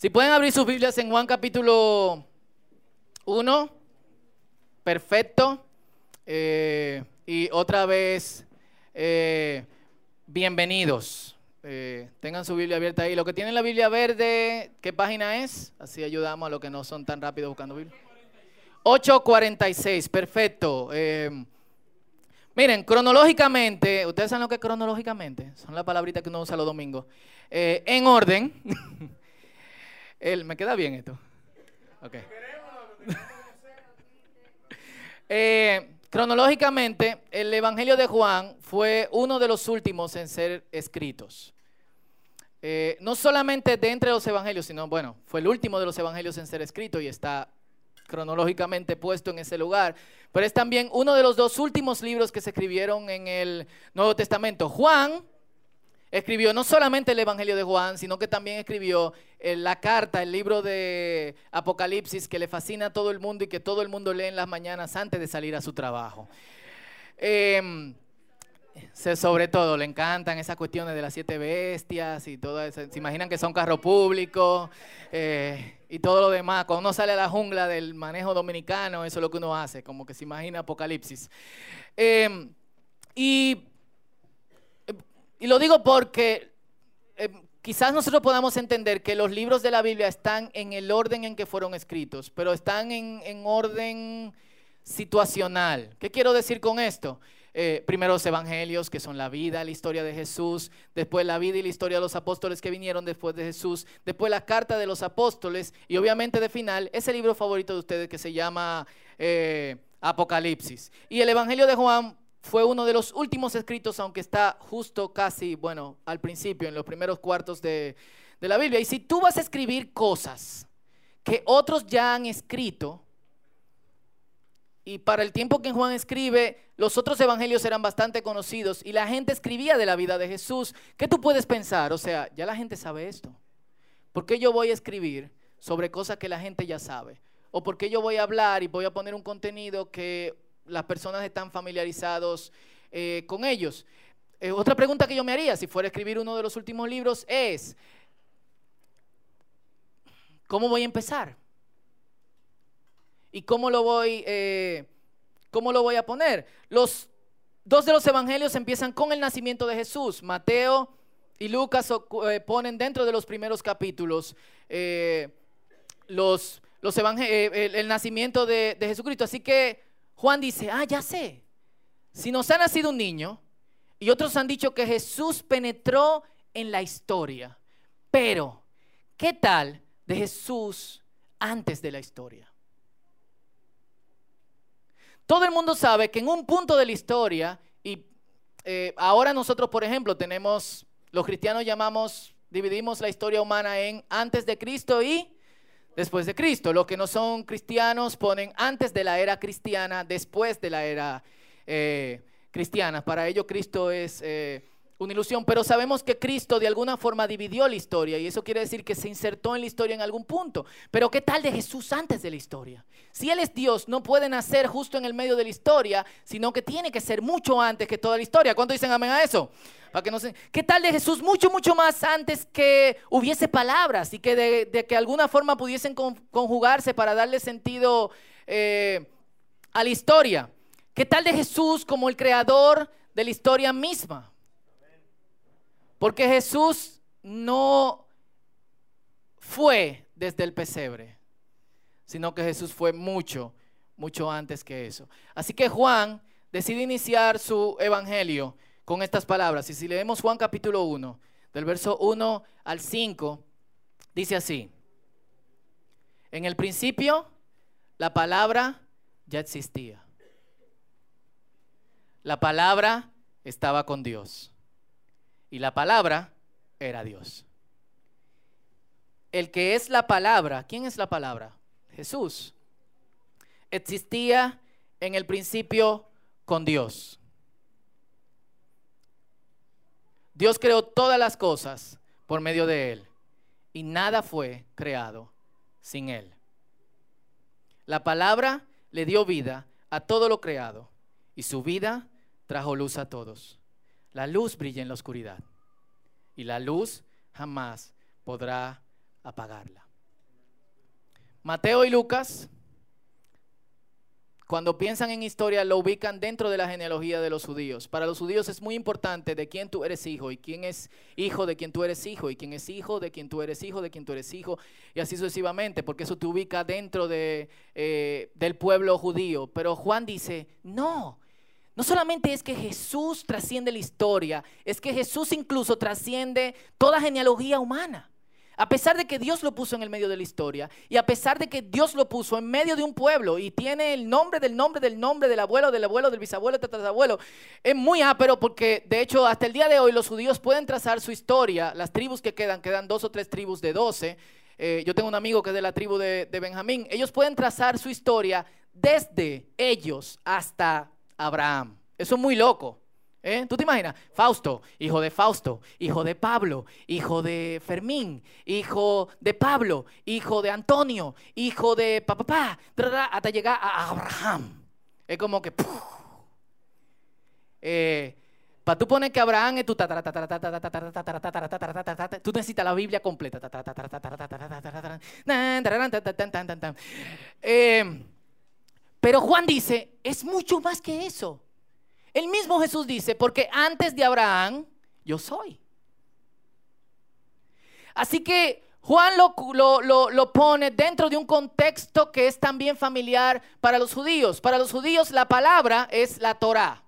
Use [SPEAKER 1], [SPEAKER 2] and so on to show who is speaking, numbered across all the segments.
[SPEAKER 1] Si pueden abrir sus Biblias en Juan capítulo 1, perfecto. Eh, y otra vez, eh, bienvenidos. Eh, tengan su Biblia abierta ahí. Lo que tienen la Biblia verde, ¿qué página es? Así ayudamos a los que no son tan rápidos buscando Biblia. 846, perfecto. miren, cronológicamente, ¿ustedes saben lo que es cronológicamente? Son las palabritas que uno usa los domingos. en orden. El, ¿Me queda bien esto? Ok. Eh, cronológicamente, el Evangelio de Juan fue uno de los últimos en ser escritos. Eh, no solamente de entre los evangelios, sino, bueno, fue el último de los evangelios en ser escrito y está cronológicamente puesto en ese lugar, pero es también uno de los dos últimos libros que se escribieron en el Nuevo Testamento. Juan escribió no solamente el Evangelio de Juan, sino que también escribió eh, la carta, el libro de Apocalipsis que le fascina a todo el mundo y que todo el mundo lee en las mañanas antes de salir a su trabajo. Em, sobre todo, le encantan esas cuestiones de las siete bestias y todo eso. Se imaginan que son carro público eh, y todo lo demás. Cuando uno sale a la jungla del manejo dominicano, eso es lo que uno hace, como que se imagina Apocalipsis. Em, y y lo digo porque eh, quizás nosotros podamos entender que los libros de la Biblia están en el orden en que fueron escritos, pero están en, orden situacional. ¿Qué quiero decir con esto? Eh, primero los evangelios, que son la vida, la historia de Jesús, después la vida y la historia de los apóstoles que vinieron después de Jesús, después la carta de los apóstoles y obviamente de final ese libro favorito de ustedes que se llama eh, Apocalipsis. Y el Evangelio de Juan fue uno de los últimos escritos, aunque está justo casi, bueno, al principio, en los primeros cuartos de, la Biblia. Y si tú vas a escribir cosas que otros ya han escrito, y para el tiempo que Juan escribe, los otros evangelios eran bastante conocidos y la gente escribía de la vida de Jesús. ¿Qué tú puedes pensar? O sea, ya la gente sabe esto. ¿Por qué yo voy a escribir sobre cosas que la gente ya sabe? ¿O por qué yo voy a hablar y voy a poner un contenido que las personas están familiarizados eh, con ellos. Eh, otra pregunta que yo me haría si fuera a escribir uno de los últimos libros es, ¿cómo voy a empezar? ¿Y cómo lo voy, eh, cómo lo voy a poner? Los dos de los evangelios empiezan con el nacimiento de Jesús. Mateo y Lucas ponen dentro de los primeros capítulos los, los el, nacimiento de, de Jesucristo. Así que Juan dice, ah, ya sé, si nos ha nacido un niño, y otros han dicho que Jesús penetró en la historia, pero, ¿qué tal de Jesús antes de la historia? Todo el mundo sabe que en un punto de la historia, y eh, ahora nosotros, por ejemplo, tenemos, los cristianos llamamos, dividimos la historia humana en antes de Cristo y después de Cristo. Los que no son cristianos ponen antes de la era cristiana, después de la era eh, cristiana. Para ello Cristo es eh, una ilusión, pero sabemos que Cristo de alguna forma dividió la historia y eso quiere decir que se insertó en la historia en algún punto. Pero ¿qué tal de Jesús antes de la historia? Si Él es Dios, no puede nacer justo en el medio de la historia, sino que tiene que ser mucho antes que toda la historia. ¿Cuánto dicen amén a eso? Para que no se... ¿Qué tal de Jesús mucho, mucho más antes que hubiese palabras y que de, que alguna forma pudiesen conjugarse para darle sentido eh, a la historia? ¿Qué tal de Jesús como el creador de la historia misma? Porque Jesús no fue desde el pesebre, sino que Jesús fue mucho, mucho antes que eso. Así que Juan decide iniciar su evangelio con estas palabras. Y si leemos Juan capítulo 1, del verso 1 al 5, dice así. En el principio, la palabra ya existía. La palabra estaba con Dios y la palabra era Dios. El que es la palabra, ¿quién es la palabra? Jesús. Existía en el principio con Dios. Dios creó todas las cosas por medio de Él y nada fue creado sin Él. La palabra le dio vida a todo lo creado y su vida trajo luz a todos. La luz brilla en la oscuridad y la luz jamás podrá apagarla. Mateo y Lucas, cuando piensan en historia, lo ubican dentro de la genealogía de los judíos. Para los judíos es muy importante de quién tú eres hijo y quién es hijo de quien tú eres hijo y quién es hijo de quien tú eres hijo de quien tú eres hijo y así sucesivamente, porque eso te ubica dentro de, eh, del pueblo judío. Pero Juan dice, no, no solamente es que Jesús trasciende la historia, es que Jesús incluso trasciende toda genealogía humana. A pesar de que Dios lo puso en el medio de la historia y a pesar de que Dios lo puso en medio de un pueblo y tiene el nombre del nombre del nombre del abuelo, del abuelo, del bisabuelo, del tatarabuelo, es muy ápero porque de hecho hasta el día de hoy los judíos pueden trazar su historia, las tribus que quedan, quedan dos o tres tribus de doce. Eh, yo tengo un amigo que es de la tribu de, de Benjamín. Ellos pueden trazar su historia desde ellos hasta Abraham. Eso es muy loco. ¿Eh? ¿Tú te imaginas? Fausto, hijo de Fausto, hijo de Pablo, hijo de Fermín, hijo de Pablo, hijo de Antonio, hijo de papá, hasta llegar a Abraham. Es como que... para tú poner que Abraham es tu tú necesitas la Biblia completa. Pero Juan dice, es mucho más que eso. El mismo Jesús dice, porque antes de Abraham, yo soy. Así que Juan lo, lo, pone dentro de un contexto que es también familiar para los judíos. Para los judíos la palabra es la Torah.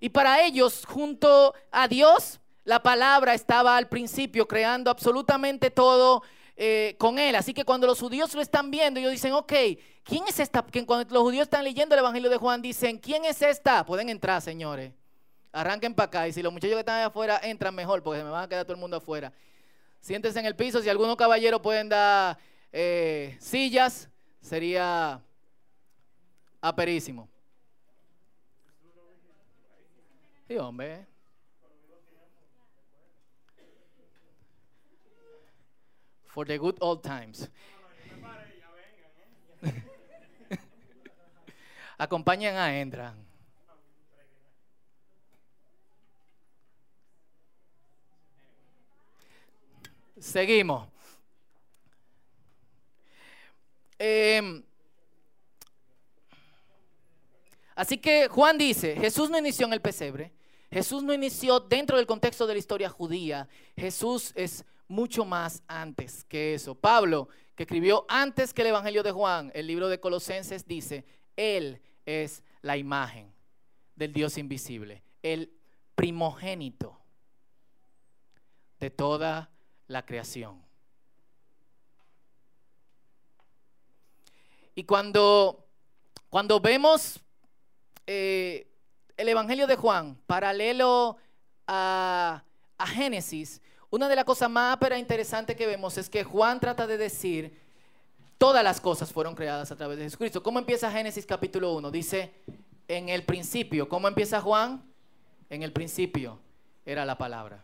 [SPEAKER 1] Y para ellos, junto a Dios, la palabra estaba al principio creando absolutamente todo eh, con él. Así que cuando los judíos lo están viendo, ellos dicen, ok, ¿quién es esta? Cuando los judíos están leyendo el Evangelio de Juan, dicen, ¿quién es esta? Pueden entrar, señores. Arranquen para acá. Y si los muchachos que están allá afuera entran mejor, porque se me van a quedar todo el mundo afuera. Siéntense en el piso. Si algunos caballeros pueden dar eh, sillas, sería aperísimo. Sí, hombre. For the good old times. Acompañan a Endra. Seguimos. Em, así que Juan dice, Jesús no inició en el pesebre, Jesús no inició dentro del contexto de la historia judía, Jesús es mucho más antes que eso. Pablo, que escribió antes que el Evangelio de Juan, el libro de Colosenses, dice, Él es la imagen del Dios invisible, el primogénito de toda la creación. Y cuando, cuando vemos eh, el Evangelio de Juan paralelo a, a Génesis, una de las cosas más pero interesantes que vemos es que Juan trata de decir, todas las cosas fueron creadas a través de Jesucristo. ¿Cómo empieza Génesis capítulo 1? Dice, en el principio. ¿Cómo empieza Juan? En el principio era la palabra.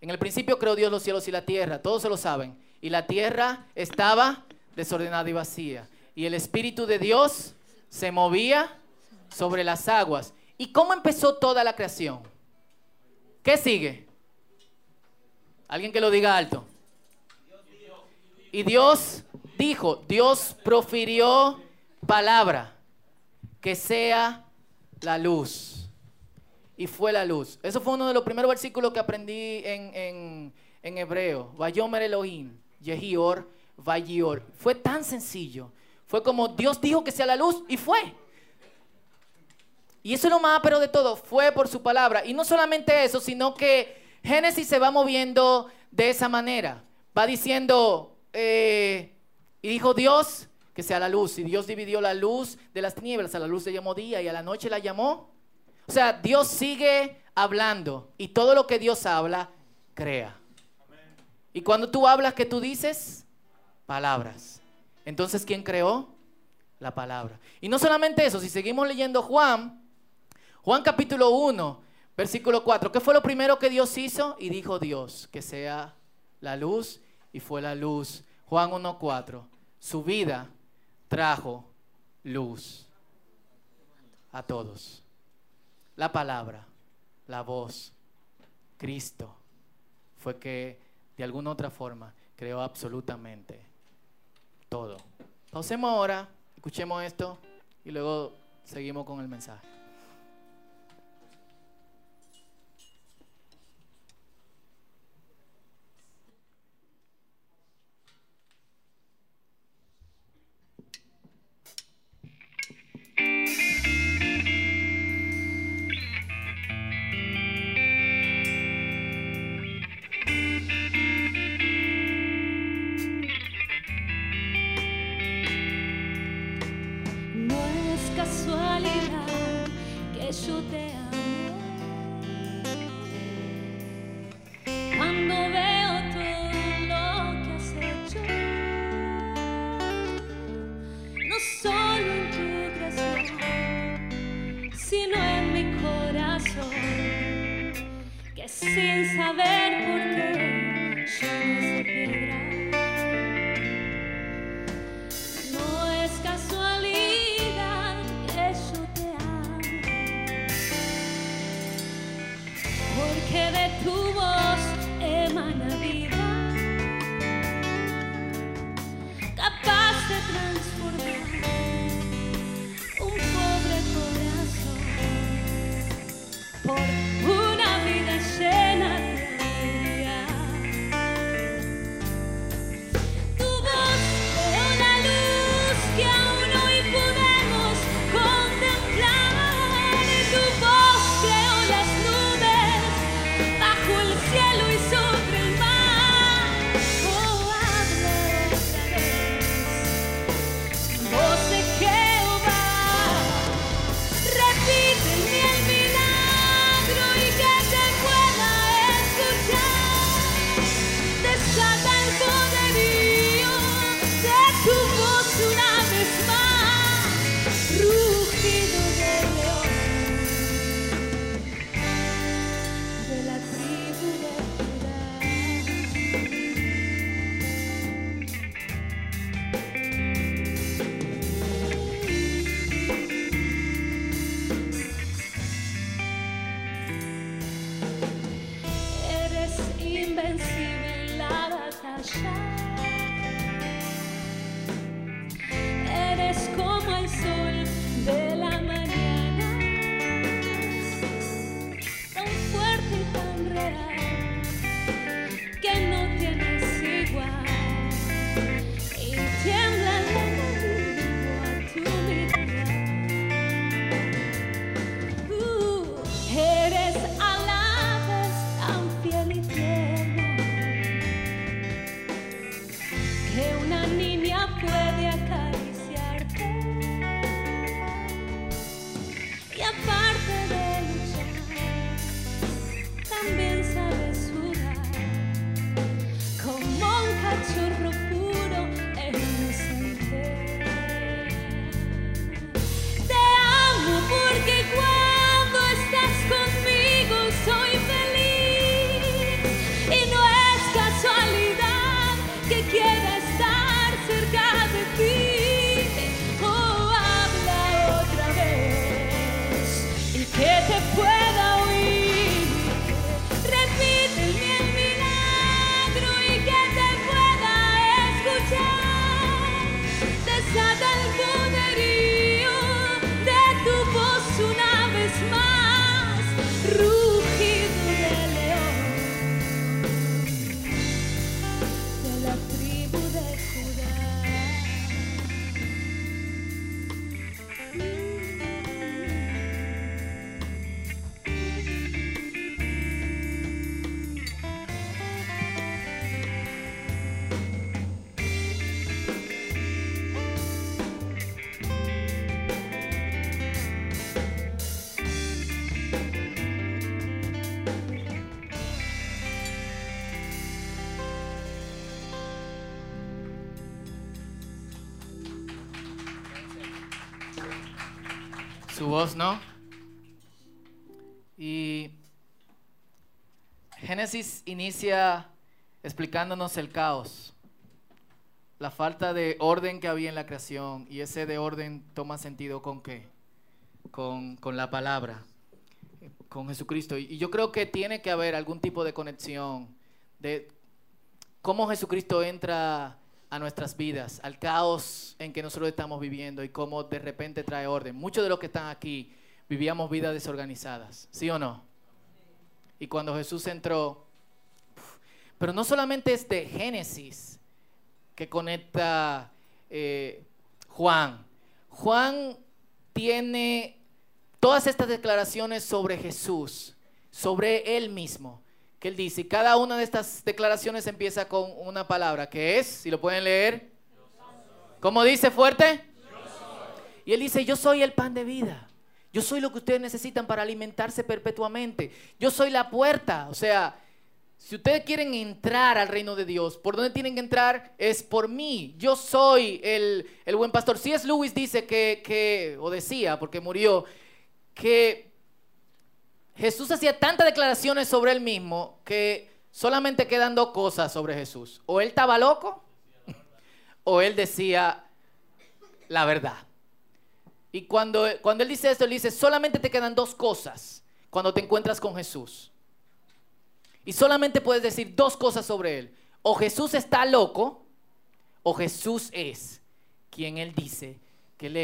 [SPEAKER 1] En el principio creó Dios los cielos y la tierra, todos se lo saben. Y la tierra estaba desordenada y vacía. Y el Espíritu de Dios se movía sobre las aguas. ¿Y cómo empezó toda la creación? ¿Qué sigue? Alguien que lo diga alto. Y Dios dijo, Dios profirió palabra, que sea la luz. Y fue la luz. Eso fue uno de los primeros versículos que aprendí en, en, en hebreo. Vayomer Elohim, Yehior, Vayior. Fue tan sencillo. Fue como Dios dijo que sea la luz y fue. Y eso es lo más pero de todo, fue por su palabra. Y no solamente eso, sino que Génesis se va moviendo de esa manera. Va diciendo, eh, y dijo Dios que sea la luz. Y Dios dividió la luz de las tinieblas. A la luz se llamó día y a la noche la llamó. O sea, Dios sigue hablando. Y todo lo que Dios habla, crea. Y cuando tú hablas, ¿qué tú dices? Palabras. Entonces, ¿quién creó? La palabra. Y no solamente eso, si seguimos leyendo Juan, Juan capítulo 1, Versículo 4. ¿Qué fue lo primero que Dios hizo? Y dijo Dios que sea la luz y fue la luz. Juan 1.4. Su vida trajo luz a todos. La palabra, la voz, Cristo fue que de alguna otra forma creó absolutamente
[SPEAKER 2] todo. Pausemos ahora, escuchemos esto y luego seguimos con el mensaje. invencible la batalla. Eres como el sol. Su voz, ¿no? Y Génesis inicia explicándonos el caos, la falta de orden que había en la creación y ese de orden toma sentido con qué? Con, con la palabra, con Jesucristo. Y yo creo que tiene que haber algún tipo de conexión de cómo Jesucristo entra
[SPEAKER 1] a nuestras vidas, al caos en que nosotros estamos viviendo y cómo de repente trae orden. Muchos de los que están aquí vivíamos vidas desorganizadas, ¿sí o no? Y cuando Jesús entró, pero no solamente es de Génesis que conecta eh, Juan. Juan tiene todas estas declaraciones sobre Jesús, sobre él mismo que él dice. Cada una de estas declaraciones empieza con una palabra, que es, si lo pueden leer, ¿cómo dice fuerte? Y él dice, yo soy el pan de vida. Yo soy lo que ustedes necesitan para alimentarse perpetuamente. Yo soy la puerta. O sea, si ustedes quieren entrar al reino de Dios, ¿por dónde tienen que entrar? Es por mí. Yo soy el, el buen pastor. Si es Lewis dice que, que, o decía, porque murió, que Jesús hacía tantas declaraciones sobre él mismo que solamente quedan dos cosas sobre Jesús. O él estaba loco o él decía la verdad. Y cuando, cuando él dice esto, él dice, solamente te quedan dos cosas cuando te encuentras con Jesús. Y solamente puedes decir dos cosas sobre él. O Jesús está loco o Jesús es quien él dice que él.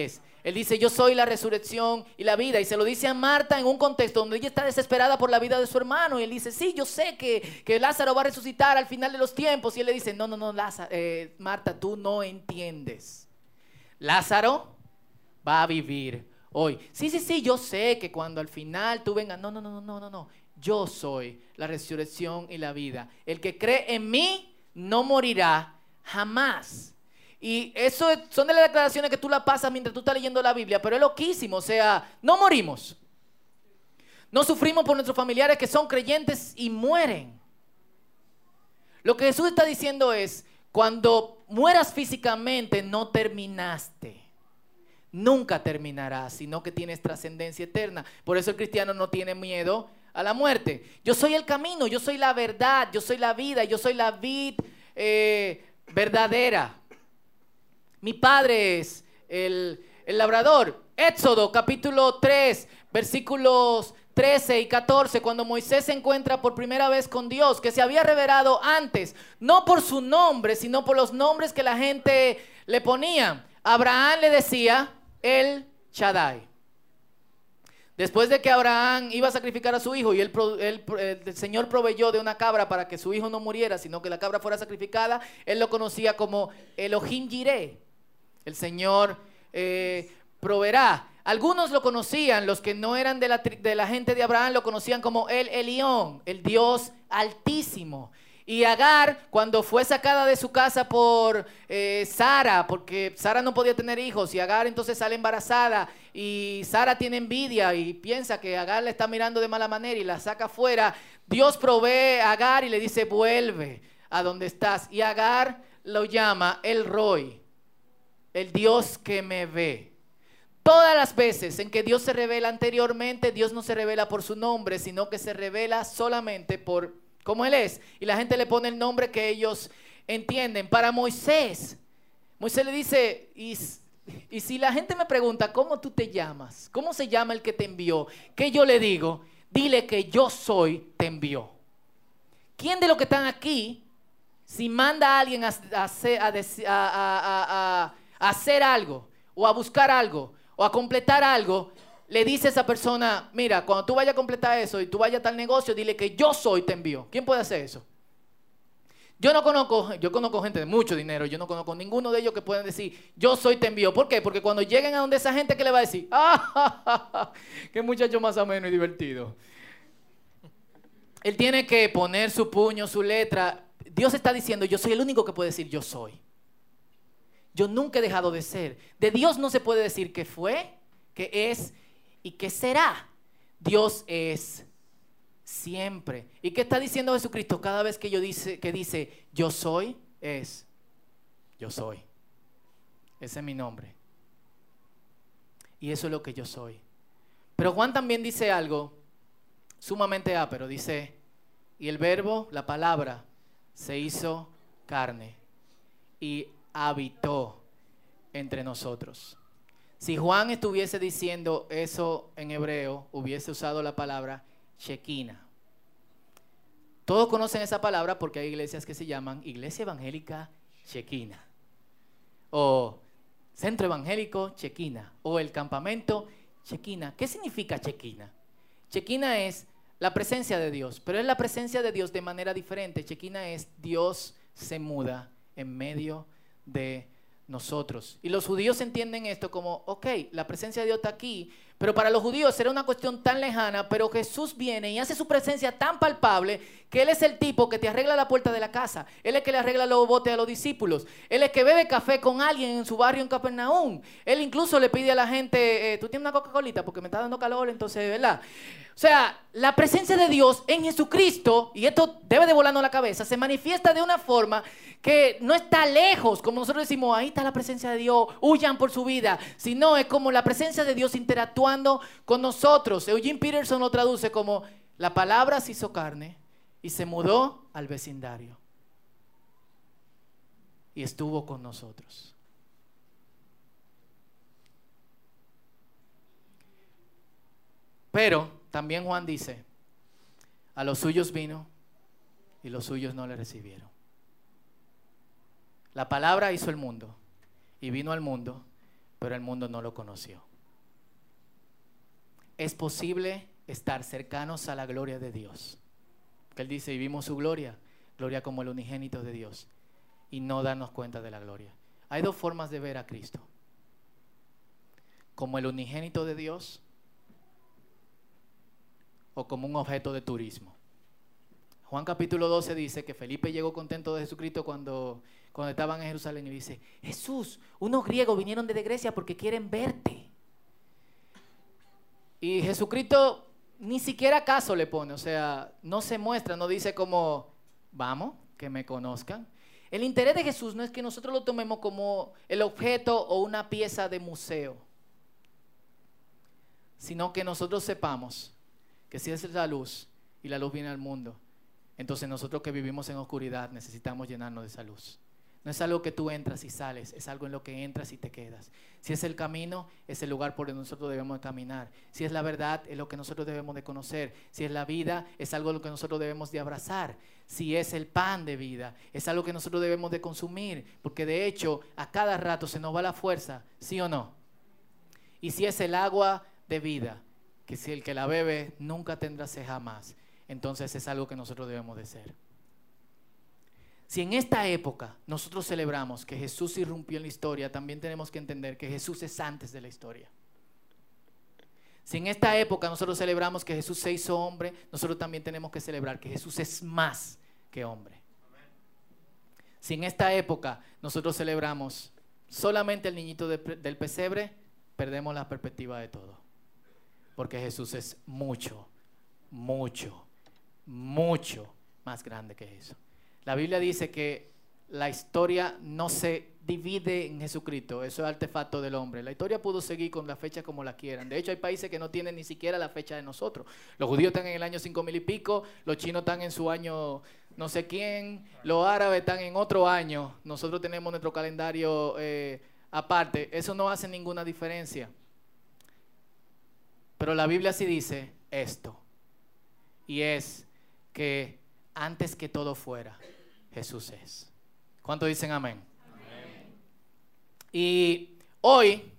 [SPEAKER 1] Él dice, yo soy la resurrección y la vida. Y se lo dice a Marta en un contexto donde ella está desesperada por la vida de su hermano. Y él dice, sí, yo sé que, que Lázaro va a resucitar al final de los tiempos. Y él le dice, no, no, no, Lázaro, eh, Marta, tú no entiendes. Lázaro va a vivir hoy. Sí, sí, sí, yo sé que cuando al final tú vengas, no, no, no, no, no, no. Yo soy la resurrección y la vida. El que cree en mí no morirá jamás. Y eso son de las declaraciones que tú la pasas mientras tú estás leyendo la Biblia, pero es loquísimo, o sea, no morimos. No sufrimos por nuestros familiares que son creyentes y mueren. Lo que Jesús está diciendo es, cuando mueras físicamente no terminaste. Nunca terminarás, sino que tienes trascendencia eterna. Por eso el cristiano no tiene miedo a la muerte. Yo soy el camino, yo soy la verdad, yo soy la vida, yo soy la vid eh, verdadera. Mi padre es el, labrador. Éxodo capítulo 3, versículos 13 y 14, cuando Moisés se encuentra por primera vez con Dios, que se había revelado antes, no por su nombre, sino por los nombres que la gente le ponía. Abraham le decía el Shaddai. Después de que Abraham iba a sacrificar a su hijo y el, el, Señor proveyó de una cabra para que su hijo no muriera, sino que la cabra fuera sacrificada, él lo conocía como Elohim Jireh, el Señor eh, proveerá. Algunos lo conocían, los que no eran de la, de la gente de Abraham lo conocían como el Elión, el Dios altísimo. Y Agar, cuando fue sacada de su casa por eh, Sara, porque Sara no podía tener hijos, y Agar entonces sale embarazada, y Sara tiene envidia y piensa que Agar le está mirando de mala manera y la saca fuera, Dios provee a Agar y le dice, vuelve a donde estás. Y Agar lo llama el Roy, el Dios que me ve. Todas las veces en que Dios se revela anteriormente, Dios no se revela por su nombre, sino que se revela solamente por cómo Él es. Y la gente le pone el nombre que ellos entienden. Para Moisés, Moisés le dice, y, y si la gente me pregunta, ¿cómo tú te llamas? ¿Cómo se llama el que te envió? ¿Qué yo le digo? Dile que yo soy, te envió. ¿Quién de los que están aquí, si manda a alguien a, a, a hacer algo o a buscar algo o a completar algo, le dice a esa persona, mira, cuando tú vayas a completar eso y tú vayas a tal negocio, dile que yo soy, te envío. ¿Quién puede hacer eso? Yo no conozco, yo conozco gente de mucho dinero, yo no conozco ninguno de ellos que puedan decir, yo soy, te envío. ¿Por qué? Porque cuando lleguen a donde esa gente, ¿qué le va a decir? ¡Ah, qué muchacho más ameno y divertido! Él tiene que poner su puño, su letra. Dios está diciendo, yo soy el único que puede decir, yo soy. Yo nunca he dejado de ser. De Dios no se puede decir que fue, que es y que será. Dios es siempre. ¿Y qué está diciendo Jesucristo cada vez que, yo dice, que dice yo soy? Es yo soy. Ese es mi nombre. Y eso es lo que yo soy. Pero Juan también dice algo sumamente ápero. Dice, y el verbo, la palabra, se hizo carne y habitó entre nosotros. Si Juan estuviese diciendo eso en hebreo, hubiese usado la palabra Shekinah. Todos conocen esa palabra porque hay iglesias que se llaman Iglesia Evangélica Shekinah. o Centro Evangélico Chequina o el campamento Chequina. ¿Qué significa Chequina? Chequina es la presencia de Dios, pero es la presencia de Dios de manera diferente. Chequina es Dios se muda en medio de nosotros. Y los judíos entienden esto como, ok, la presencia de Dios está aquí, pero para los judíos era una cuestión tan lejana, pero Jesús viene y hace su presencia tan palpable que Él es el tipo que te arregla la puerta de la casa. Él es el que le arregla los botes a los discípulos. Él es que bebe café con alguien en su barrio en Capernaum. Él incluso le pide a la gente, eh, tú tienes una Coca-Colita porque me está dando calor, entonces, ¿verdad? O sea, la presencia de Dios en Jesucristo, y esto debe de volarnos la cabeza, se manifiesta de una forma que no está lejos, como nosotros decimos, ahí está la presencia de Dios, huyan por su vida, sino es como la presencia de Dios interactuando con nosotros. Eugene Peterson lo traduce como la palabra se hizo carne y se mudó al vecindario y estuvo con nosotros. Pero también Juan dice, a los suyos vino y los suyos no le recibieron. La palabra hizo el mundo y vino al mundo, pero el mundo no lo conoció. Es posible estar cercanos a la gloria de Dios. Él dice, y vimos su gloria, gloria como el unigénito de Dios, y no darnos cuenta de la gloria. Hay dos formas de ver a Cristo. Como el unigénito de Dios o como un objeto de turismo. Juan capítulo 12 dice que Felipe llegó contento de Jesucristo cuando, cuando estaban en Jerusalén y dice, Jesús, unos griegos vinieron desde Grecia porque quieren verte. Y Jesucristo ni siquiera caso le pone, o sea, no se muestra, no dice como, vamos, que me conozcan. El interés de Jesús no es que nosotros lo tomemos como el objeto o una pieza de museo, sino que nosotros sepamos que si es la luz y la luz viene al mundo, entonces nosotros que vivimos en oscuridad necesitamos llenarnos de esa luz. No es algo que tú entras y sales, es algo en lo que entras y te quedas. Si es el camino, es el lugar por el que nosotros debemos de caminar. Si es la verdad, es lo que nosotros debemos de conocer. Si es la vida, es algo lo que nosotros debemos de abrazar. Si es el pan de vida, es algo que nosotros debemos de consumir. Porque de hecho, a cada rato se nos va la fuerza, ¿sí o no? Y si es el agua de vida, que si el que la bebe nunca tendrá sed jamás, entonces es algo que nosotros debemos de ser. Si en esta época nosotros celebramos que Jesús irrumpió en la historia, también tenemos que entender que Jesús es antes de la historia. Si en esta época nosotros celebramos que Jesús se hizo hombre, nosotros también tenemos que celebrar que Jesús es más que hombre. Si en esta época nosotros celebramos solamente el niñito del pesebre, perdemos la perspectiva de todo. Porque Jesús es mucho, mucho, mucho más grande que eso. La Biblia dice que la historia no se divide en Jesucristo, eso es artefacto del hombre. La historia pudo seguir con la fecha como la quieran. De hecho, hay países que no tienen ni siquiera la fecha de nosotros. Los judíos están en el año cinco mil y pico, los chinos están en su año no sé quién, los árabes están en otro año, nosotros tenemos nuestro calendario eh, aparte. Eso no hace ninguna diferencia. Pero la Biblia sí dice esto. Y es que antes que todo fuera, Jesús es. ¿Cuánto dicen amén? amén? Y hoy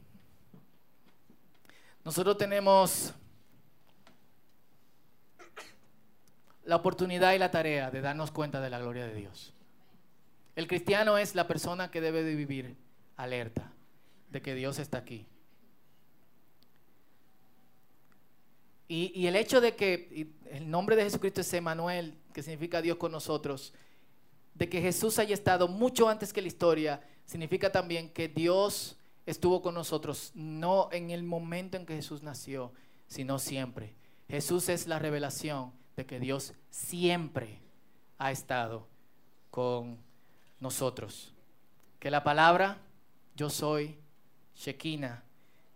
[SPEAKER 1] nosotros tenemos la oportunidad y la tarea de darnos cuenta de la gloria de Dios. El cristiano es la persona que debe de vivir alerta de que Dios está aquí Y, el hecho de que el nombre de Jesucristo es Emanuel, que significa Dios con nosotros, de que Jesús haya estado mucho antes que la historia, significa también que Dios estuvo con nosotros, no en el momento en que Jesús nació, sino siempre. Jesús es la revelación de que Dios siempre ha estado con nosotros. Que la palabra yo soy, Shekinah,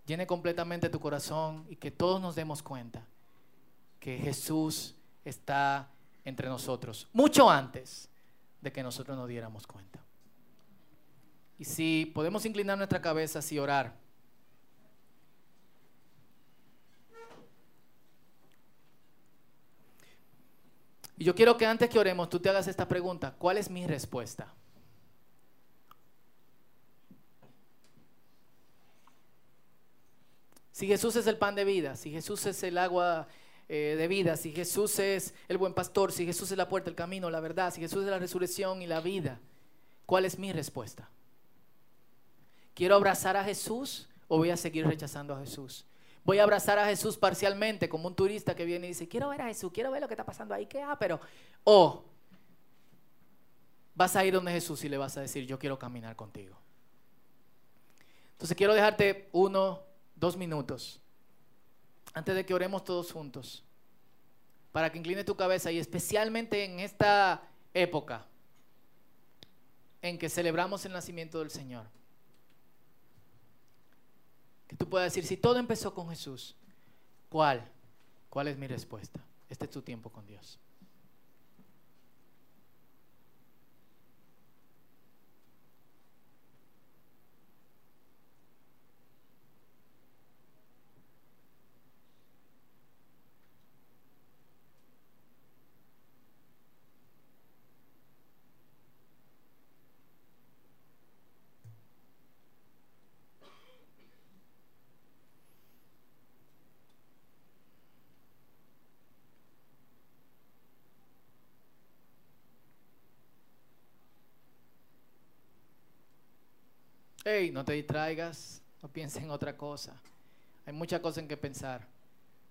[SPEAKER 1] llene completamente tu corazón y que todos nos demos cuenta que Jesús está entre nosotros, mucho antes de que nosotros nos diéramos cuenta. Y si podemos inclinar nuestra cabeza y orar. Y yo quiero que antes que oremos tú te hagas esta pregunta, ¿cuál es mi respuesta? Si Jesús es el pan de vida, si Jesús es el agua eh, de vida, si Jesús es el buen pastor, si Jesús es la puerta, el camino, la verdad, si Jesús es la resurrección y la vida, ¿cuál es mi respuesta? ¿Quiero abrazar a Jesús o voy a seguir rechazando a Jesús? Voy a abrazar a Jesús parcialmente como un turista que viene y dice, quiero ver a Jesús, quiero ver lo que está pasando ahí, ¿qué? Ah, pero, o vas a ir donde Jesús y le vas a decir, yo quiero caminar contigo. Entonces quiero dejarte uno, dos minutos antes de que oremos todos juntos, para que incline tu cabeza y especialmente en esta época en que celebramos el nacimiento del Señor. Que tú puedas decir, si todo empezó con Jesús, ¿cuál? ¿Cuál es mi respuesta? Este es tu tiempo con Dios. Hey, no te distraigas, no pienses en otra cosa. Hay muchas cosas en que pensar.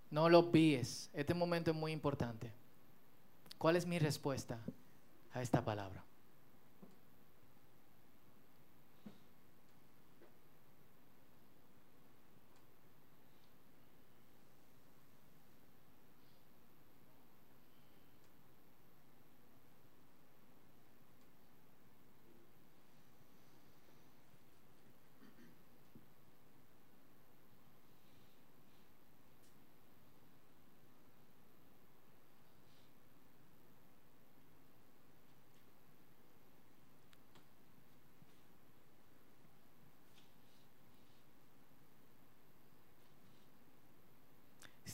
[SPEAKER 1] No lo olvides. Este momento es muy importante. ¿Cuál es mi respuesta a esta palabra?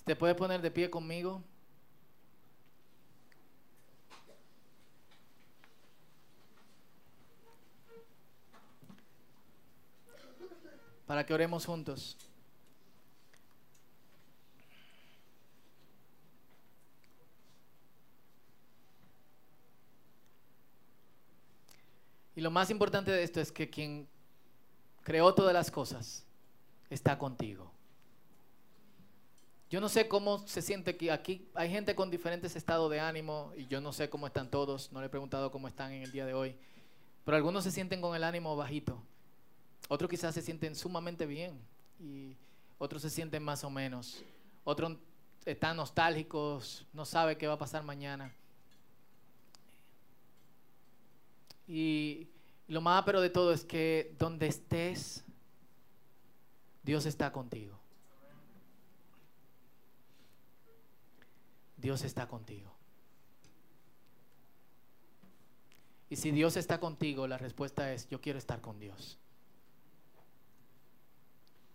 [SPEAKER 1] ¿Te puede poner de pie conmigo? Para que oremos juntos. Y lo más importante de esto es que quien creó todas las cosas está contigo. Yo no sé cómo se siente que aquí hay gente con diferentes estados de ánimo y yo no sé cómo están todos, no le he preguntado cómo están en el día de hoy, pero algunos se sienten con el ánimo bajito, otros quizás se sienten sumamente bien y otros se sienten más o menos, otros están nostálgicos, no sabe qué va a pasar mañana. Y lo más pero de todo es que donde estés, Dios está contigo. Dios está contigo. Y si Dios está contigo, la respuesta es, yo quiero estar con Dios.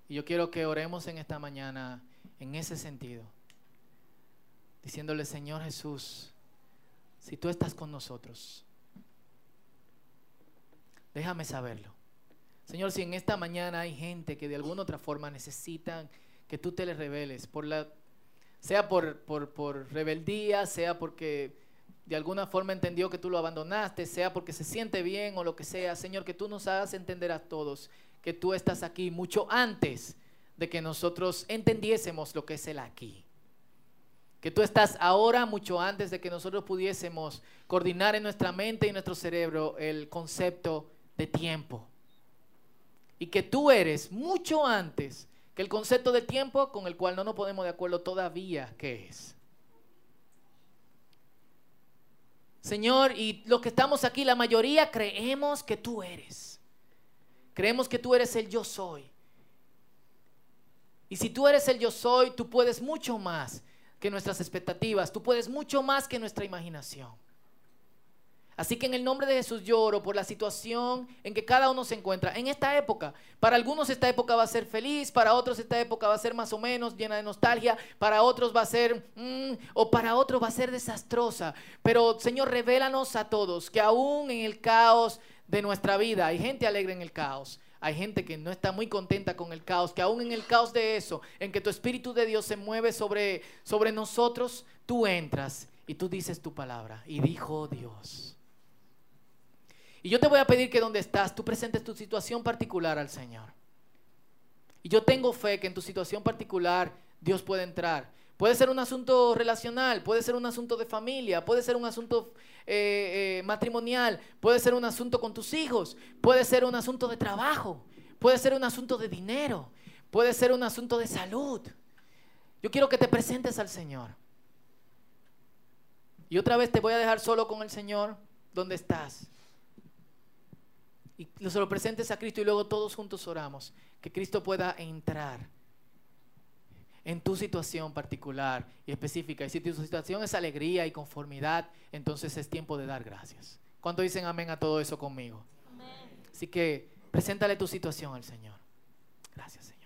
[SPEAKER 1] Y yo quiero que oremos en esta mañana en ese sentido, diciéndole, Señor Jesús, si tú estás con nosotros, déjame saberlo. Señor, si en esta mañana hay gente que de alguna otra forma necesitan que tú te les reveles por la sea por, por, rebeldía, sea porque de alguna forma entendió que tú lo abandonaste, sea porque se siente bien o lo que sea. Señor, que tú nos hagas entender a todos que tú estás aquí mucho antes de que nosotros entendiésemos lo que es el aquí. Que tú estás ahora mucho antes de que nosotros pudiésemos coordinar en nuestra mente y nuestro cerebro el concepto de tiempo. Y que tú eres mucho antes el concepto de tiempo con el cual no nos podemos de acuerdo todavía qué es. Señor, y los que estamos aquí, la mayoría creemos que tú eres. Creemos que tú eres el yo soy. Y si tú eres el yo soy, tú puedes mucho más que nuestras expectativas, tú puedes mucho más que nuestra imaginación. Así que en el nombre de Jesús lloro por la situación en que cada uno se encuentra en esta época. Para algunos esta época va a ser feliz, para otros esta época va a ser más o menos llena de nostalgia, para otros va a ser, mm, o para otros va a ser desastrosa. Pero Señor, revélanos a todos que aún en el caos de nuestra vida. Hay gente alegre en el caos. Hay gente que no está muy contenta con el caos, que aún en el caos de eso, en que tu Espíritu de Dios se mueve sobre, sobre nosotros, tú entras y tú dices tu palabra. Y dijo Dios. Y yo te voy a pedir que donde estás, tú presentes tu situación particular al Señor. Y yo tengo fe que en tu situación particular Dios puede entrar. Puede ser un asunto relacional, puede ser un asunto de familia, puede ser un asunto eh, eh, matrimonial, puede ser un asunto con tus hijos, puede ser un asunto de trabajo, puede ser un asunto de dinero, puede ser un asunto de salud. Yo quiero que te presentes al Señor. Y otra vez te voy a dejar solo con el Señor donde estás. Y se lo presentes a Cristo y luego todos juntos oramos. Que Cristo pueda entrar en tu situación particular y específica. Y si tu situación es alegría y conformidad, entonces es tiempo de dar gracias. ¿Cuánto dicen amén a todo eso conmigo? Así que preséntale tu situación al Señor. Gracias, Señor.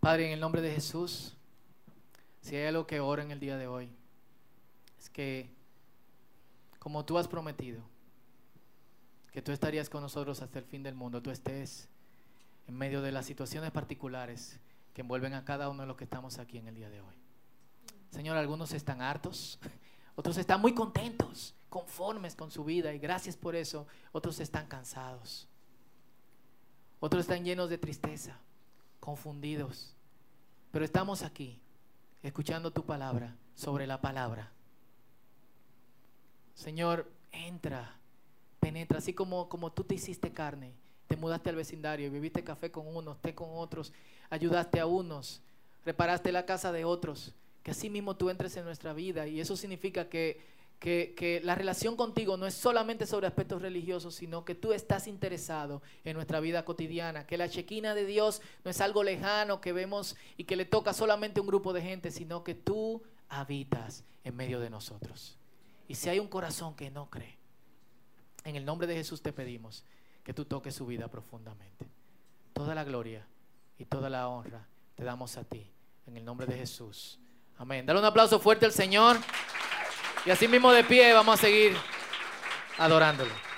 [SPEAKER 1] Padre, en el nombre de Jesús, si hay algo que oro en el día de hoy, es que, como tú has prometido, que tú estarías con nosotros hasta el fin del mundo, tú estés en medio de las situaciones particulares que envuelven a cada uno de los que estamos aquí en el día de hoy. Señor, algunos están hartos, otros están muy contentos, conformes con su vida y gracias por eso, otros están cansados, otros están llenos de tristeza confundidos. Pero estamos aquí, escuchando tu palabra, sobre la palabra. Señor, entra, penetra, así como, como tú te hiciste carne, te mudaste al vecindario, y viviste café con unos, té con otros, ayudaste a unos, reparaste la casa de otros, que así mismo tú entres en nuestra vida. Y eso significa que que, la relación contigo no es solamente sobre aspectos religiosos, sino que tú estás interesado en nuestra vida cotidiana, que la chequina de Dios no es algo lejano que vemos y que le toca solamente un grupo de gente, sino que tú habitas en medio de nosotros. Y si hay un corazón que no cree, en el nombre de Jesús te pedimos que tú toques su vida profundamente. Toda la gloria y toda la honra te damos a ti, en el nombre de Jesús. Amén. Dale un aplauso fuerte al Señor. Y así mismo de pie vamos a seguir adorándolo.